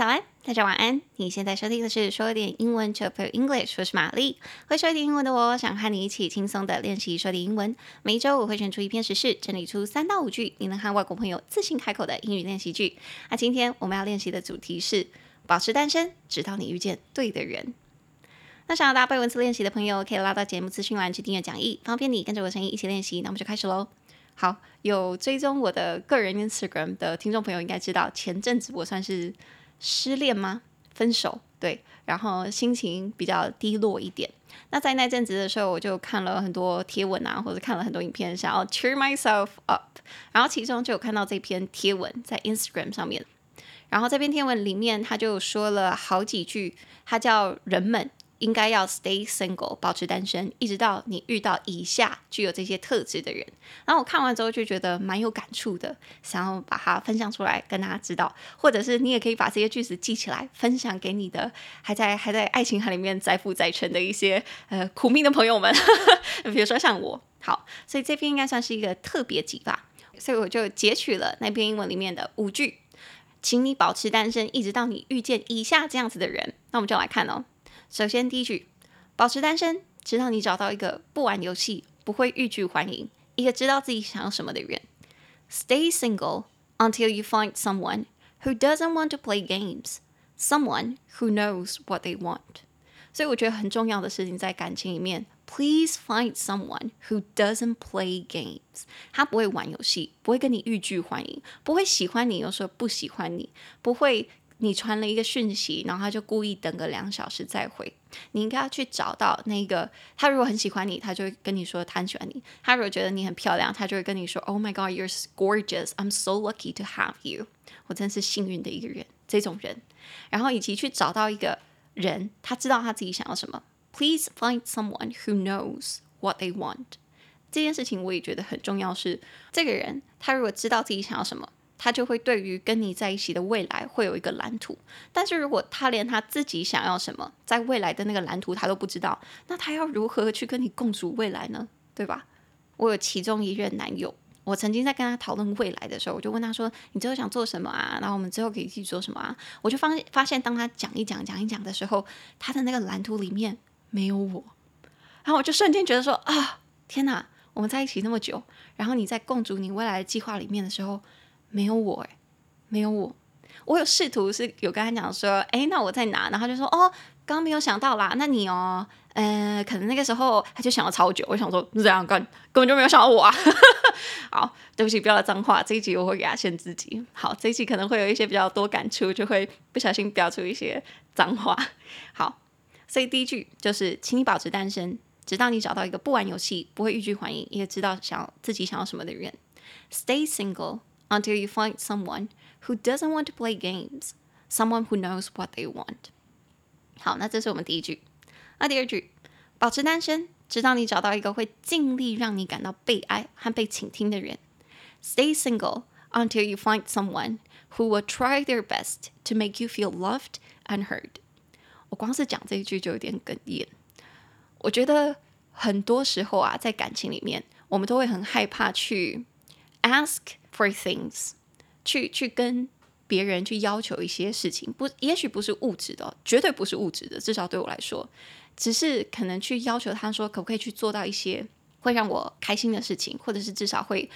早安，大家晚安。你现在收听的是说点英文，To Pro English，我是玛丽。会说一点英文的我，想和你一起轻松的练习说点英文。每一周我会选出一篇时事，整理出三到五句你能和外国朋友自信开口的英语练习句。那今天我们要练习的主题是保持单身，直到你遇见对的人。那想要搭配文字练习的朋友，可以拉到节目资讯栏去订阅讲义，方便你跟着我的声音一起练习。那我们就开始喽。好，有追踪我的个人 Instagram 的听众朋友应该知道，前阵子我算是失恋吗？分手，对，然后心情比较低落一点。那在那阵子的时候，我就看了很多贴文啊，或者看了很多影片，想要 cheer myself up。然后其中就有看到这篇贴文在 Instagram 上面，然后这篇贴文里面他就说了好几句，他叫人们。应该要 stay single，保持单身，一直到你遇到以下具有这些特质的人。然后我看完之后就觉得蛮有感触的，想要把它分享出来跟大家知道，或者是你也可以把这些句子记起来，分享给你的还在还在爱情海里面载浮载沉的一些呃苦命的朋友们，比如说像我。好，所以这篇应该算是一个特别集吧，所以我就截取了那篇英文里面的五句，请你保持单身，一直到你遇见以下这样子的人。那我们就来看哦。首先，第一句，保持单身，直到你找到一个不玩游戏、不会欲拒还迎、一个知道自己想要什么的人。Stay single until you find someone who doesn't want to play games, someone who knows what they want。所以我觉得很重要的事情在感情里面，Please find someone who doesn't play games。他不会玩游戏，不会跟你欲拒还迎，不会喜欢你又说不喜欢你，不会。你传了一个讯息，然后他就故意等个两小时再回。你应该要去找到那个他，如果很喜欢你，他就会跟你说他很喜欢你；他如果觉得你很漂亮，他就会跟你说 “Oh my God, you're gorgeous. I'm so lucky to have you.” 我真是幸运的一个人。这种人，然后以及去找到一个人，他知道他自己想要什么。Please find someone who knows what they want。这件事情我也觉得很重要是，是这个人他如果知道自己想要什么。他就会对于跟你在一起的未来会有一个蓝图，但是如果他连他自己想要什么，在未来的那个蓝图他都不知道，那他要如何去跟你共组未来呢？对吧？我有其中一任男友，我曾经在跟他讨论未来的时候，我就问他说：“你之后想做什么啊？然后我们之后可以一起做什么啊？”我就发发现，当他讲一讲讲一讲的时候，他的那个蓝图里面没有我，然后我就瞬间觉得说：“啊，天哪！我们在一起那么久，然后你在共组你未来的计划里面的时候。”没有我哎，没有我，我有试图是有跟他讲说，哎，那我在哪？然后他就说，哦，刚刚没有想到啦，那你哦，呃，可能那个时候他就想了超久。我想说，这样干根本就没有想到我啊。好，对不起，不要脏话，这一集我会给他限自己。好，这一集可能会有一些比较多感触，就会不小心飙出一些脏话。好，所以第一句就是，请你保持单身，直到你找到一个不玩游戏、不会欲拒还迎、也知道想要自己想要什么的人。Stay single。Until you find someone who doesn't want to play games, someone who knows what they want。好，那这是我们第一句。那第二句，保持单身，直到你找到一个会尽力让你感到被爱和被倾听的人。Stay single until you find someone who will try their best to make you feel loved and heard。我光是讲这一句就有点哽咽。我觉得很多时候啊，在感情里面，我们都会很害怕去 ask。 For things，去去跟别人去要求一些事情，不，也许不是物质的，绝对不是物质的，至少对我来说，只是可能去要求他说，可不可以去做到一些会让我开心的事情，或者是至少会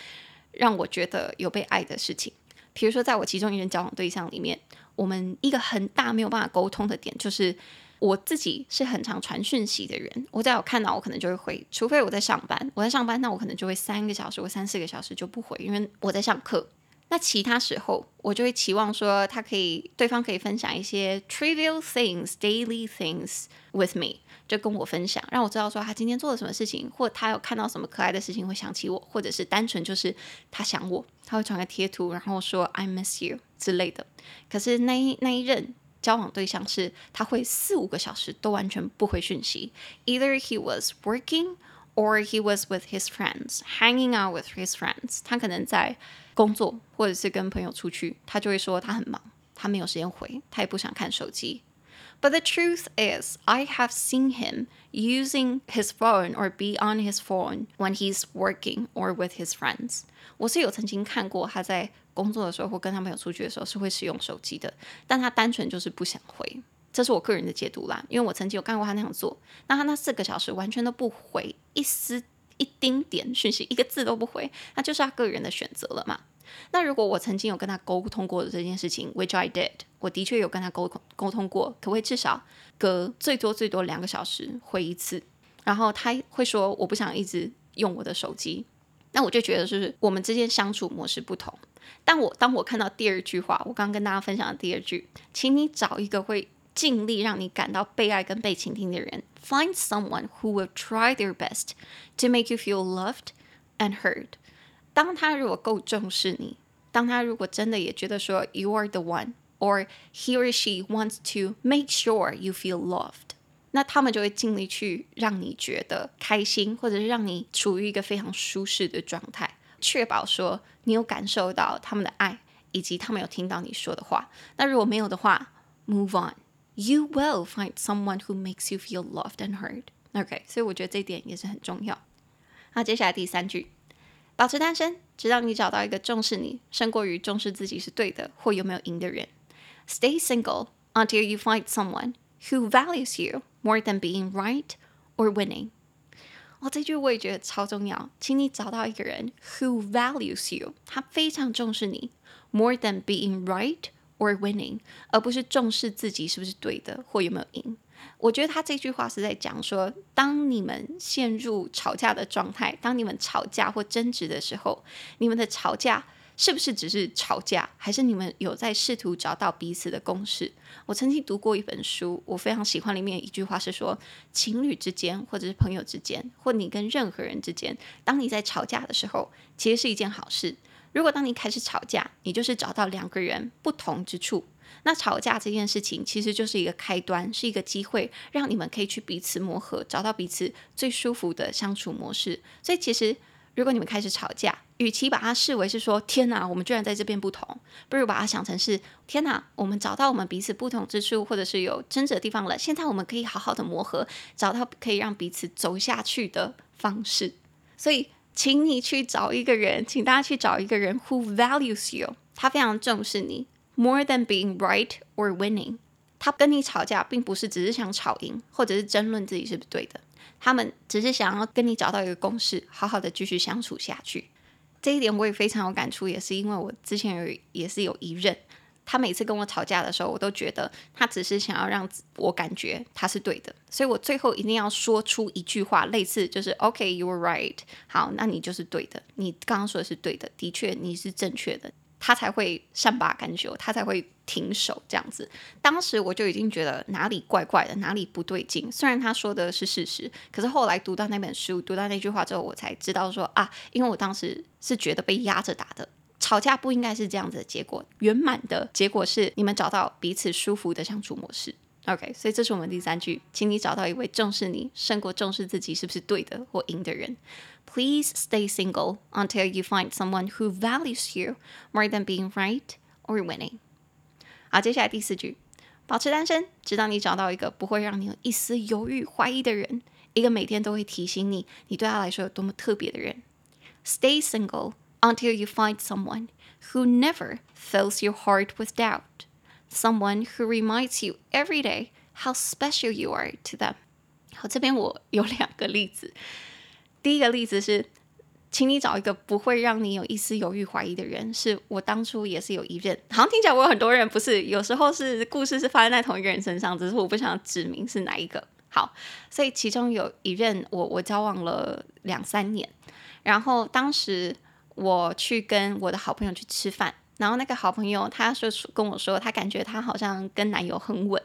让我觉得有被爱的事情。比如说，在我其中一任交往对象里面，我们一个很大没有办法沟通的点就是。我自己是很常传讯息的人，我只要有看到，我可能就会回，除非我在上班。我在上班，那我可能就会三个小时或三四个小时就不回，因为我在上课。那其他时候，我就会期望说，他可以，对方可以分享一些 trivial things, daily things with me，就跟我分享，让我知道说他今天做了什么事情，或他有看到什么可爱的事情会想起我，或者是单纯就是他想我，他会传个贴图，然后说 I miss you 之类的。可是那一那一任。交往对象是他会四五个小时都完全不回讯息，either he was working or he was with his friends, hanging out with his friends。他可能在工作或者是跟朋友出去，他就会说他很忙，他没有时间回，他也不想看手机。But the truth is, I have seen him using his phone or be on his phone when he's working or with his friends。我是有曾经看过他在工作的时候或跟他朋友出去的时候是会使用手机的，但他单纯就是不想回。这是我个人的解读啦，因为我曾经有看过他那样做。那他那四个小时完全都不回一丝一丁点讯息，一个字都不回，那就是他个人的选择了嘛。那如果我曾经有跟他沟通过的这件事情，which I did，我的确有跟他沟通沟通过，可不可以至少隔最多最多两个小时回一次？然后他会说我不想一直用我的手机，那我就觉得就是我们之间相处模式不同。但我当我看到第二句话，我刚刚跟大家分享的第二句，请你找一个会。尽力让你感到被爱跟被倾听的人，Find someone who will try their best to make you feel loved and heard。当他如果够重视你，当他如果真的也觉得说 You are the one，or he or she wants to make sure you feel loved，那他们就会尽力去让你觉得开心，或者是让你处于一个非常舒适的状态，确保说你有感受到他们的爱，以及他们有听到你说的话。那如果没有的话，Move on。 You will find someone who makes you feel loved and heard. OK，所以我觉得这一点也是很重要。那接下来第三句，保持单身，直到你找到一个重视你胜过于重视自己是对的或有没有赢的人。Stay single until you find someone who values you more than being right or winning。哦，这句我也觉得超重要，请你找到一个人 who values you，他非常重视你，more than being right。 or winning，而不是重视自己是不是对的或有没有赢。我觉得他这句话是在讲说，当你们陷入吵架的状态，当你们吵架或争执的时候，你们的吵架是不是只是吵架，还是你们有在试图找到彼此的共识？我曾经读过一本书，我非常喜欢里面一句话是说，情侣之间或者是朋友之间，或你跟任何人之间，当你在吵架的时候，其实是一件好事。如果当你开始吵架，你就是找到两个人不同之处。那吵架这件事情其实就是一个开端，是一个机会，让你们可以去彼此磨合，找到彼此最舒服的相处模式。所以，其实如果你们开始吵架，与其把它视为是说“天哪，我们居然在这边不同”，不如把它想成是“天哪，我们找到我们彼此不同之处，或者是有争执的地方了。现在我们可以好好的磨合，找到可以让彼此走下去的方式。”所以。请你去找一个人，请大家去找一个人 who values you，他非常重视你，more than being right or winning。他跟你吵架，并不是只是想吵赢，或者是争论自己是不是对的，他们只是想要跟你找到一个共识，好好的继续相处下去。这一点我也非常有感触，也是因为我之前有也是有一任。他每次跟我吵架的时候，我都觉得他只是想要让我感觉他是对的，所以我最后一定要说出一句话，类似就是 “OK, you were right”，好，那你就是对的，你刚刚说的是对的，的确你是正确的，他才会善罢甘休，他才会停手这样子。当时我就已经觉得哪里怪怪的，哪里不对劲。虽然他说的是事实，可是后来读到那本书，读到那句话之后，我才知道说啊，因为我当时是觉得被压着打的。吵架不应该是这样子的结果，圆满的结果是你们找到彼此舒服的相处模式。OK，所以这是我们第三句，请你找到一位重视你胜过重视自己是不是对的或赢的人。Please stay single until you find someone who values you more than being right or winning。好，接下来第四句，保持单身，直到你找到一个不会让你有一丝犹豫怀疑的人，一个每天都会提醒你你对他来说有多么特别的人。Stay single。Until you find someone who never fills your heart with doubt, someone who reminds you every day how special you are to them。好，这边我有两个例子。第一个例子是，请你找一个不会让你有一丝犹豫怀疑的人。是我当初也是有一任，好像听起来我有很多人，不是？有时候是故事是发生在同一个人身上，只是我不想指明是哪一个。好，所以其中有一任我我交往了两三年，然后当时。我去跟我的好朋友去吃饭。然后那个好朋友，他说跟我说，他感觉他好像跟男友很稳，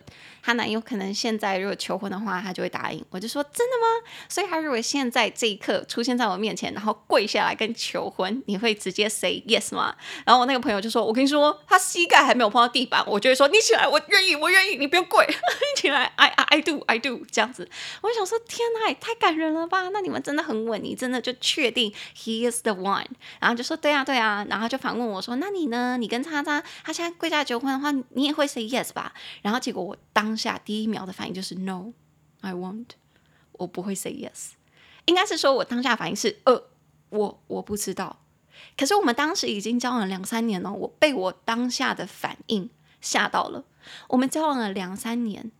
他男友可能现在如果求婚的话，他就会答应。我就说真的吗？所以他如果现在这一刻出现在我面前，然后跪下来跟求婚，你会直接 say yes 吗？然后我那个朋友就说，我跟你说，他膝盖还没有碰到地板，我就会说你起来，我愿意，我愿意，你不用跪，你起来，I I do I do 这样子。我想说，天哪，也太感人了吧？那你们真的很稳，你真的就确定 he is the one？然后就说对啊对啊，然后就反问我说，那你呢？你跟叉叉他现在跪下来求婚的话，你也会 say yes 吧？然后结果我当下第一秒的反应就是 “No，I won't”，我不会 say yes。应该是说我当下反应是呃，我我不知道。可是我们当时已经交往了两三年了，我被我当下的反应吓到了。我们交往了两三年，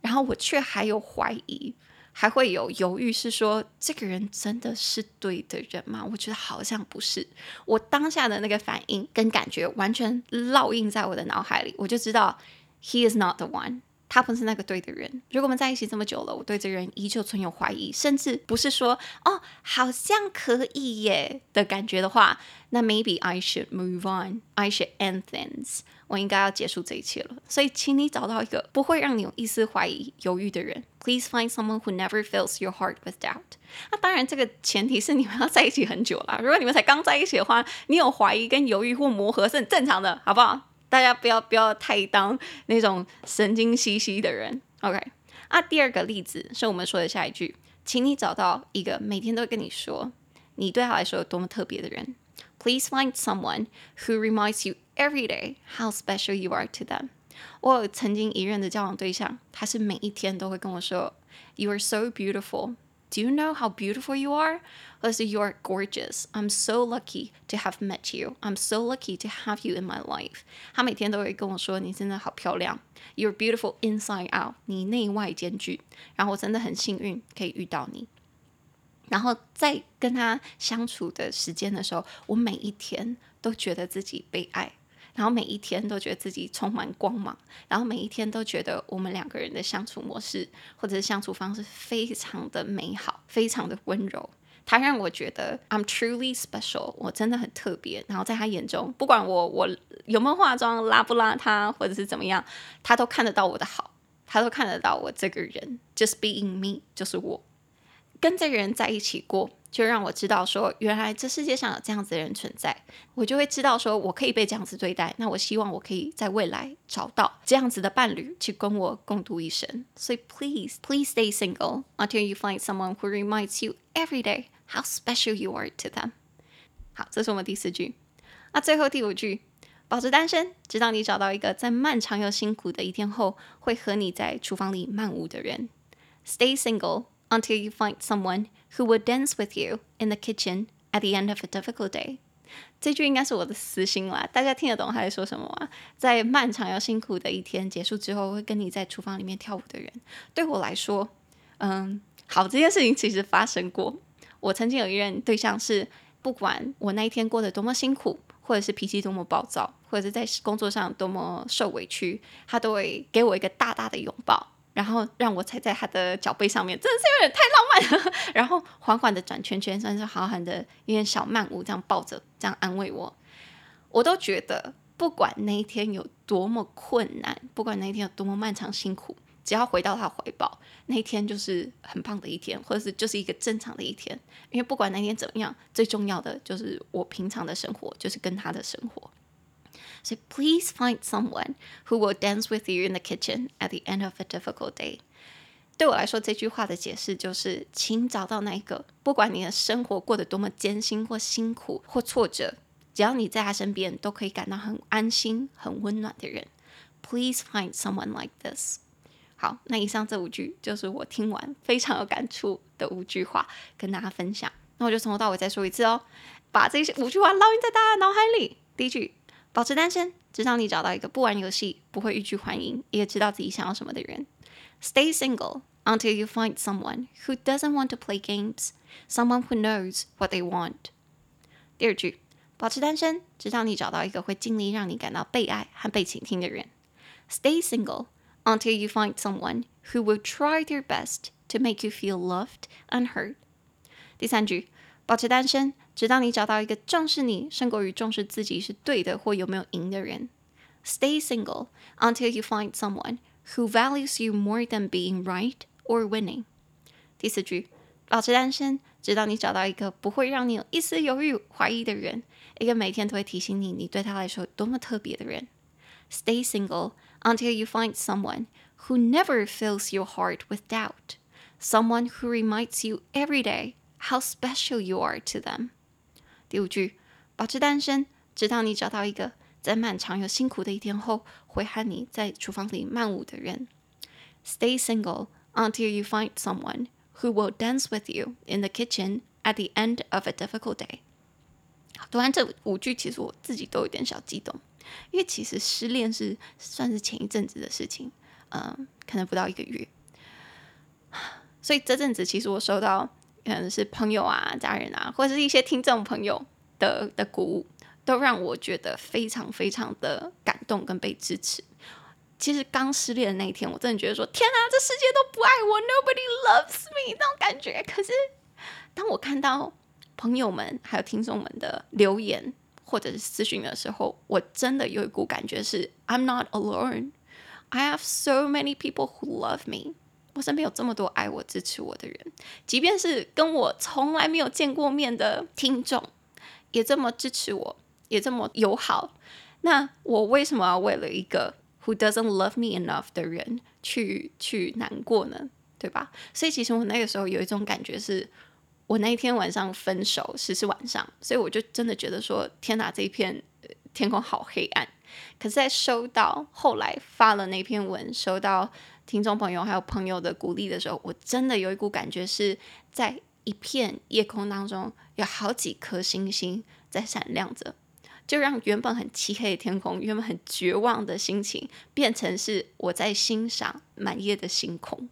然后我却还有怀疑，还会有犹豫，是说这个人真的是对的人吗？我觉得好像不是。我当下的那个反应跟感觉完全烙印在我的脑海里，我就知道 he is not the one。他不是那个对的人。如果我们在一起这么久了，我对这个人依旧存有怀疑，甚至不是说哦，好像可以耶的感觉的话，那 maybe I should move on, I should end things。我应该要结束这一切了。所以，请你找到一个不会让你有一丝怀疑、犹豫的人。Please find someone who never fills your heart with doubt。那当然，这个前提是你们要在一起很久了。如果你们才刚在一起的话，你有怀疑跟犹豫或磨合是很正常的，好不好？大家不要不要太当那种神经兮兮的人，OK？啊，第二个例子是我们说的下一句，请你找到一个每天都跟你说你对他来说有多么特别的人。Please find someone who reminds you every day how special you are to them。我曾经一任的交往对象，他是每一天都会跟我说，You are so beautiful。Do you know how beautiful you are? 或是 You are gorgeous. I'm so lucky to have met you. I'm so lucky to have you in my life. 他每天都会跟我说：“你真的好漂亮。You're beautiful inside out. 你内外兼具。”然后我真的很幸运可以遇到你。然后在跟他相处的时间的时候，我每一天都觉得自己被爱。 然后每一天都觉得自己充满光芒，然后每一天都觉得我们两个人的相处模式或者是相处方式非常的美好，非常的温柔。他让我觉得 I'm truly special，我真的很特别。然后在他眼中，不管我我有没有化妆，邋不邋遢，或者是怎么样，他都看得到我的好，他都看得到我这个人，just being me，就是我。跟这个人在一起过，就让我知道说，原来这世界上有这样子的人存在，我就会知道说我可以被这样子对待。那我希望我可以在未来找到这样子的伴侣，去跟我共度一生。所以，please, please stay single until you find someone who reminds you every day how special you are to them。好，这是我们第四句。那最后第五句，保持单身，直到你找到一个在漫长又辛苦的一天后，会和你在厨房里漫舞的人。Stay single。Until you find someone who will dance with you in the kitchen at the end of a difficult day。这句应该是我的私心啦，大家听得懂他在说什么吗？在漫长又辛苦的一天结束之后，会跟你在厨房里面跳舞的人，对我来说，嗯，好，这件事情其实发生过。我曾经有一任对象是，不管我那一天过得多么辛苦，或者是脾气多么暴躁，或者是在工作上多么受委屈，他都会给我一个大大的拥抱。然后让我踩在他的脚背上面，真的是有点太浪漫了。然后缓缓的转圈圈，算是好好的一点小慢舞，这样抱着，这样安慰我。我都觉得，不管那一天有多么困难，不管那一天有多么漫长辛苦，只要回到他怀抱，那一天就是很棒的一天，或者是就是一个正常的一天。因为不管那天怎么样，最重要的就是我平常的生活，就是跟他的生活。所以，please find someone who will dance with you in the kitchen at the end of a difficult day。对我来说，这句话的解释就是，请找到那一个，不管你的生活过得多么艰辛或辛苦或挫折，只要你在他身边，都可以感到很安心、很温暖的人。Please find someone like this。好，那以上这五句就是我听完非常有感触的五句话，跟大家分享。那我就从头到尾再说一次哦，把这些五句话烙印在大家脑海里。第一句。保持单身，直到你找到一个不玩游戏、不会欲拒还迎，也知道自己想要什么的人。Stay single until you find someone who doesn't want to play games, someone who knows what they want. 第二句，保持单身，直到你找到一个会尽力让你感到被爱和被倾听的人。Stay single until you find someone who will try their best to make you feel loved and heard. 第三句，保持单身。 直到你找到一个重视你胜过于重视自己是对的或有没有赢的人。Stay single until you find someone who values you more than being right or winning。第四句，保持单身，直到你找到一个不会让你有一丝犹豫、怀疑的人，一个每天都会提醒你你对他来说有多么特别的人。Stay single until you find someone who never fills your heart with doubt, someone who reminds you every day how special you are to them。 第五句，保持单身，直到你找到一个在漫长又辛苦的一天后，会和你在厨房里漫舞的人。Stay single until you find someone who will dance with you in the kitchen at the end of a difficult day。读完这五句，其实我自己都有点小激动，因为其实失恋是算是前一阵子的事情，嗯，可能不到一个月，所以这阵子其实我收到可能是朋友啊、家人啊，或者是一些听众朋友的的鼓舞，都让我觉得非常非常的感动跟被支持。其实刚失恋的那一天，我真的觉得说：“天啊，这世界都不爱我，Nobody loves me。”那种感觉。可是当我看到朋友们还有听众们的留言或者是私讯的时候，我真的有一股感觉是：“I'm not alone. I have so many people who love me。”我身边有这么多爱我、支持我的人，即便是跟我从来没有见过面的听众，也这么支持我，也这么友好。那我为什么要为了一个？Who doesn't love me enough 的人去去难过呢？对吧？所以其实我那个时候有一种感觉是，我那一天晚上分手是是晚上，所以我就真的觉得说，天哪，这一片天空好黑暗。可是，在收到后来发了那篇文，收到听众朋友还有朋友的鼓励的时候，我真的有一股感觉是在一片夜空当中有好几颗星星在闪亮着。就让原本很漆黑的天空，原本很绝望的心情，变成是我在欣赏满夜的星空，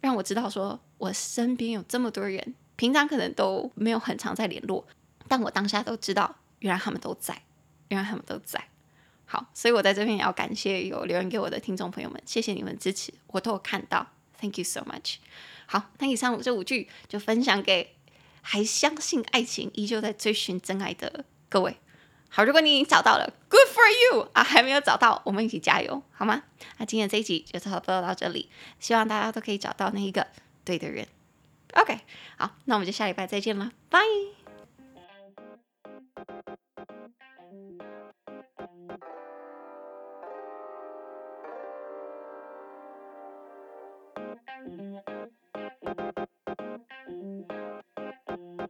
让我知道说，我身边有这么多人，平常可能都没有很常在联络，但我当下都知道，原来他们都在，原来他们都在。好所以我在这边也要感谢有留言给我的听众朋友们谢谢你们支持我都有看到 thank you so much 好那以上这五句就分享给还相信爱情依旧在追寻真爱的各位。好如果你已经找到了 good for you 啊还没有找到我们一起加油好吗？那今天这一集就差不多到这里希望大家都可以找到那一个对的人。Ok 好那我们就下礼拜再见了拜！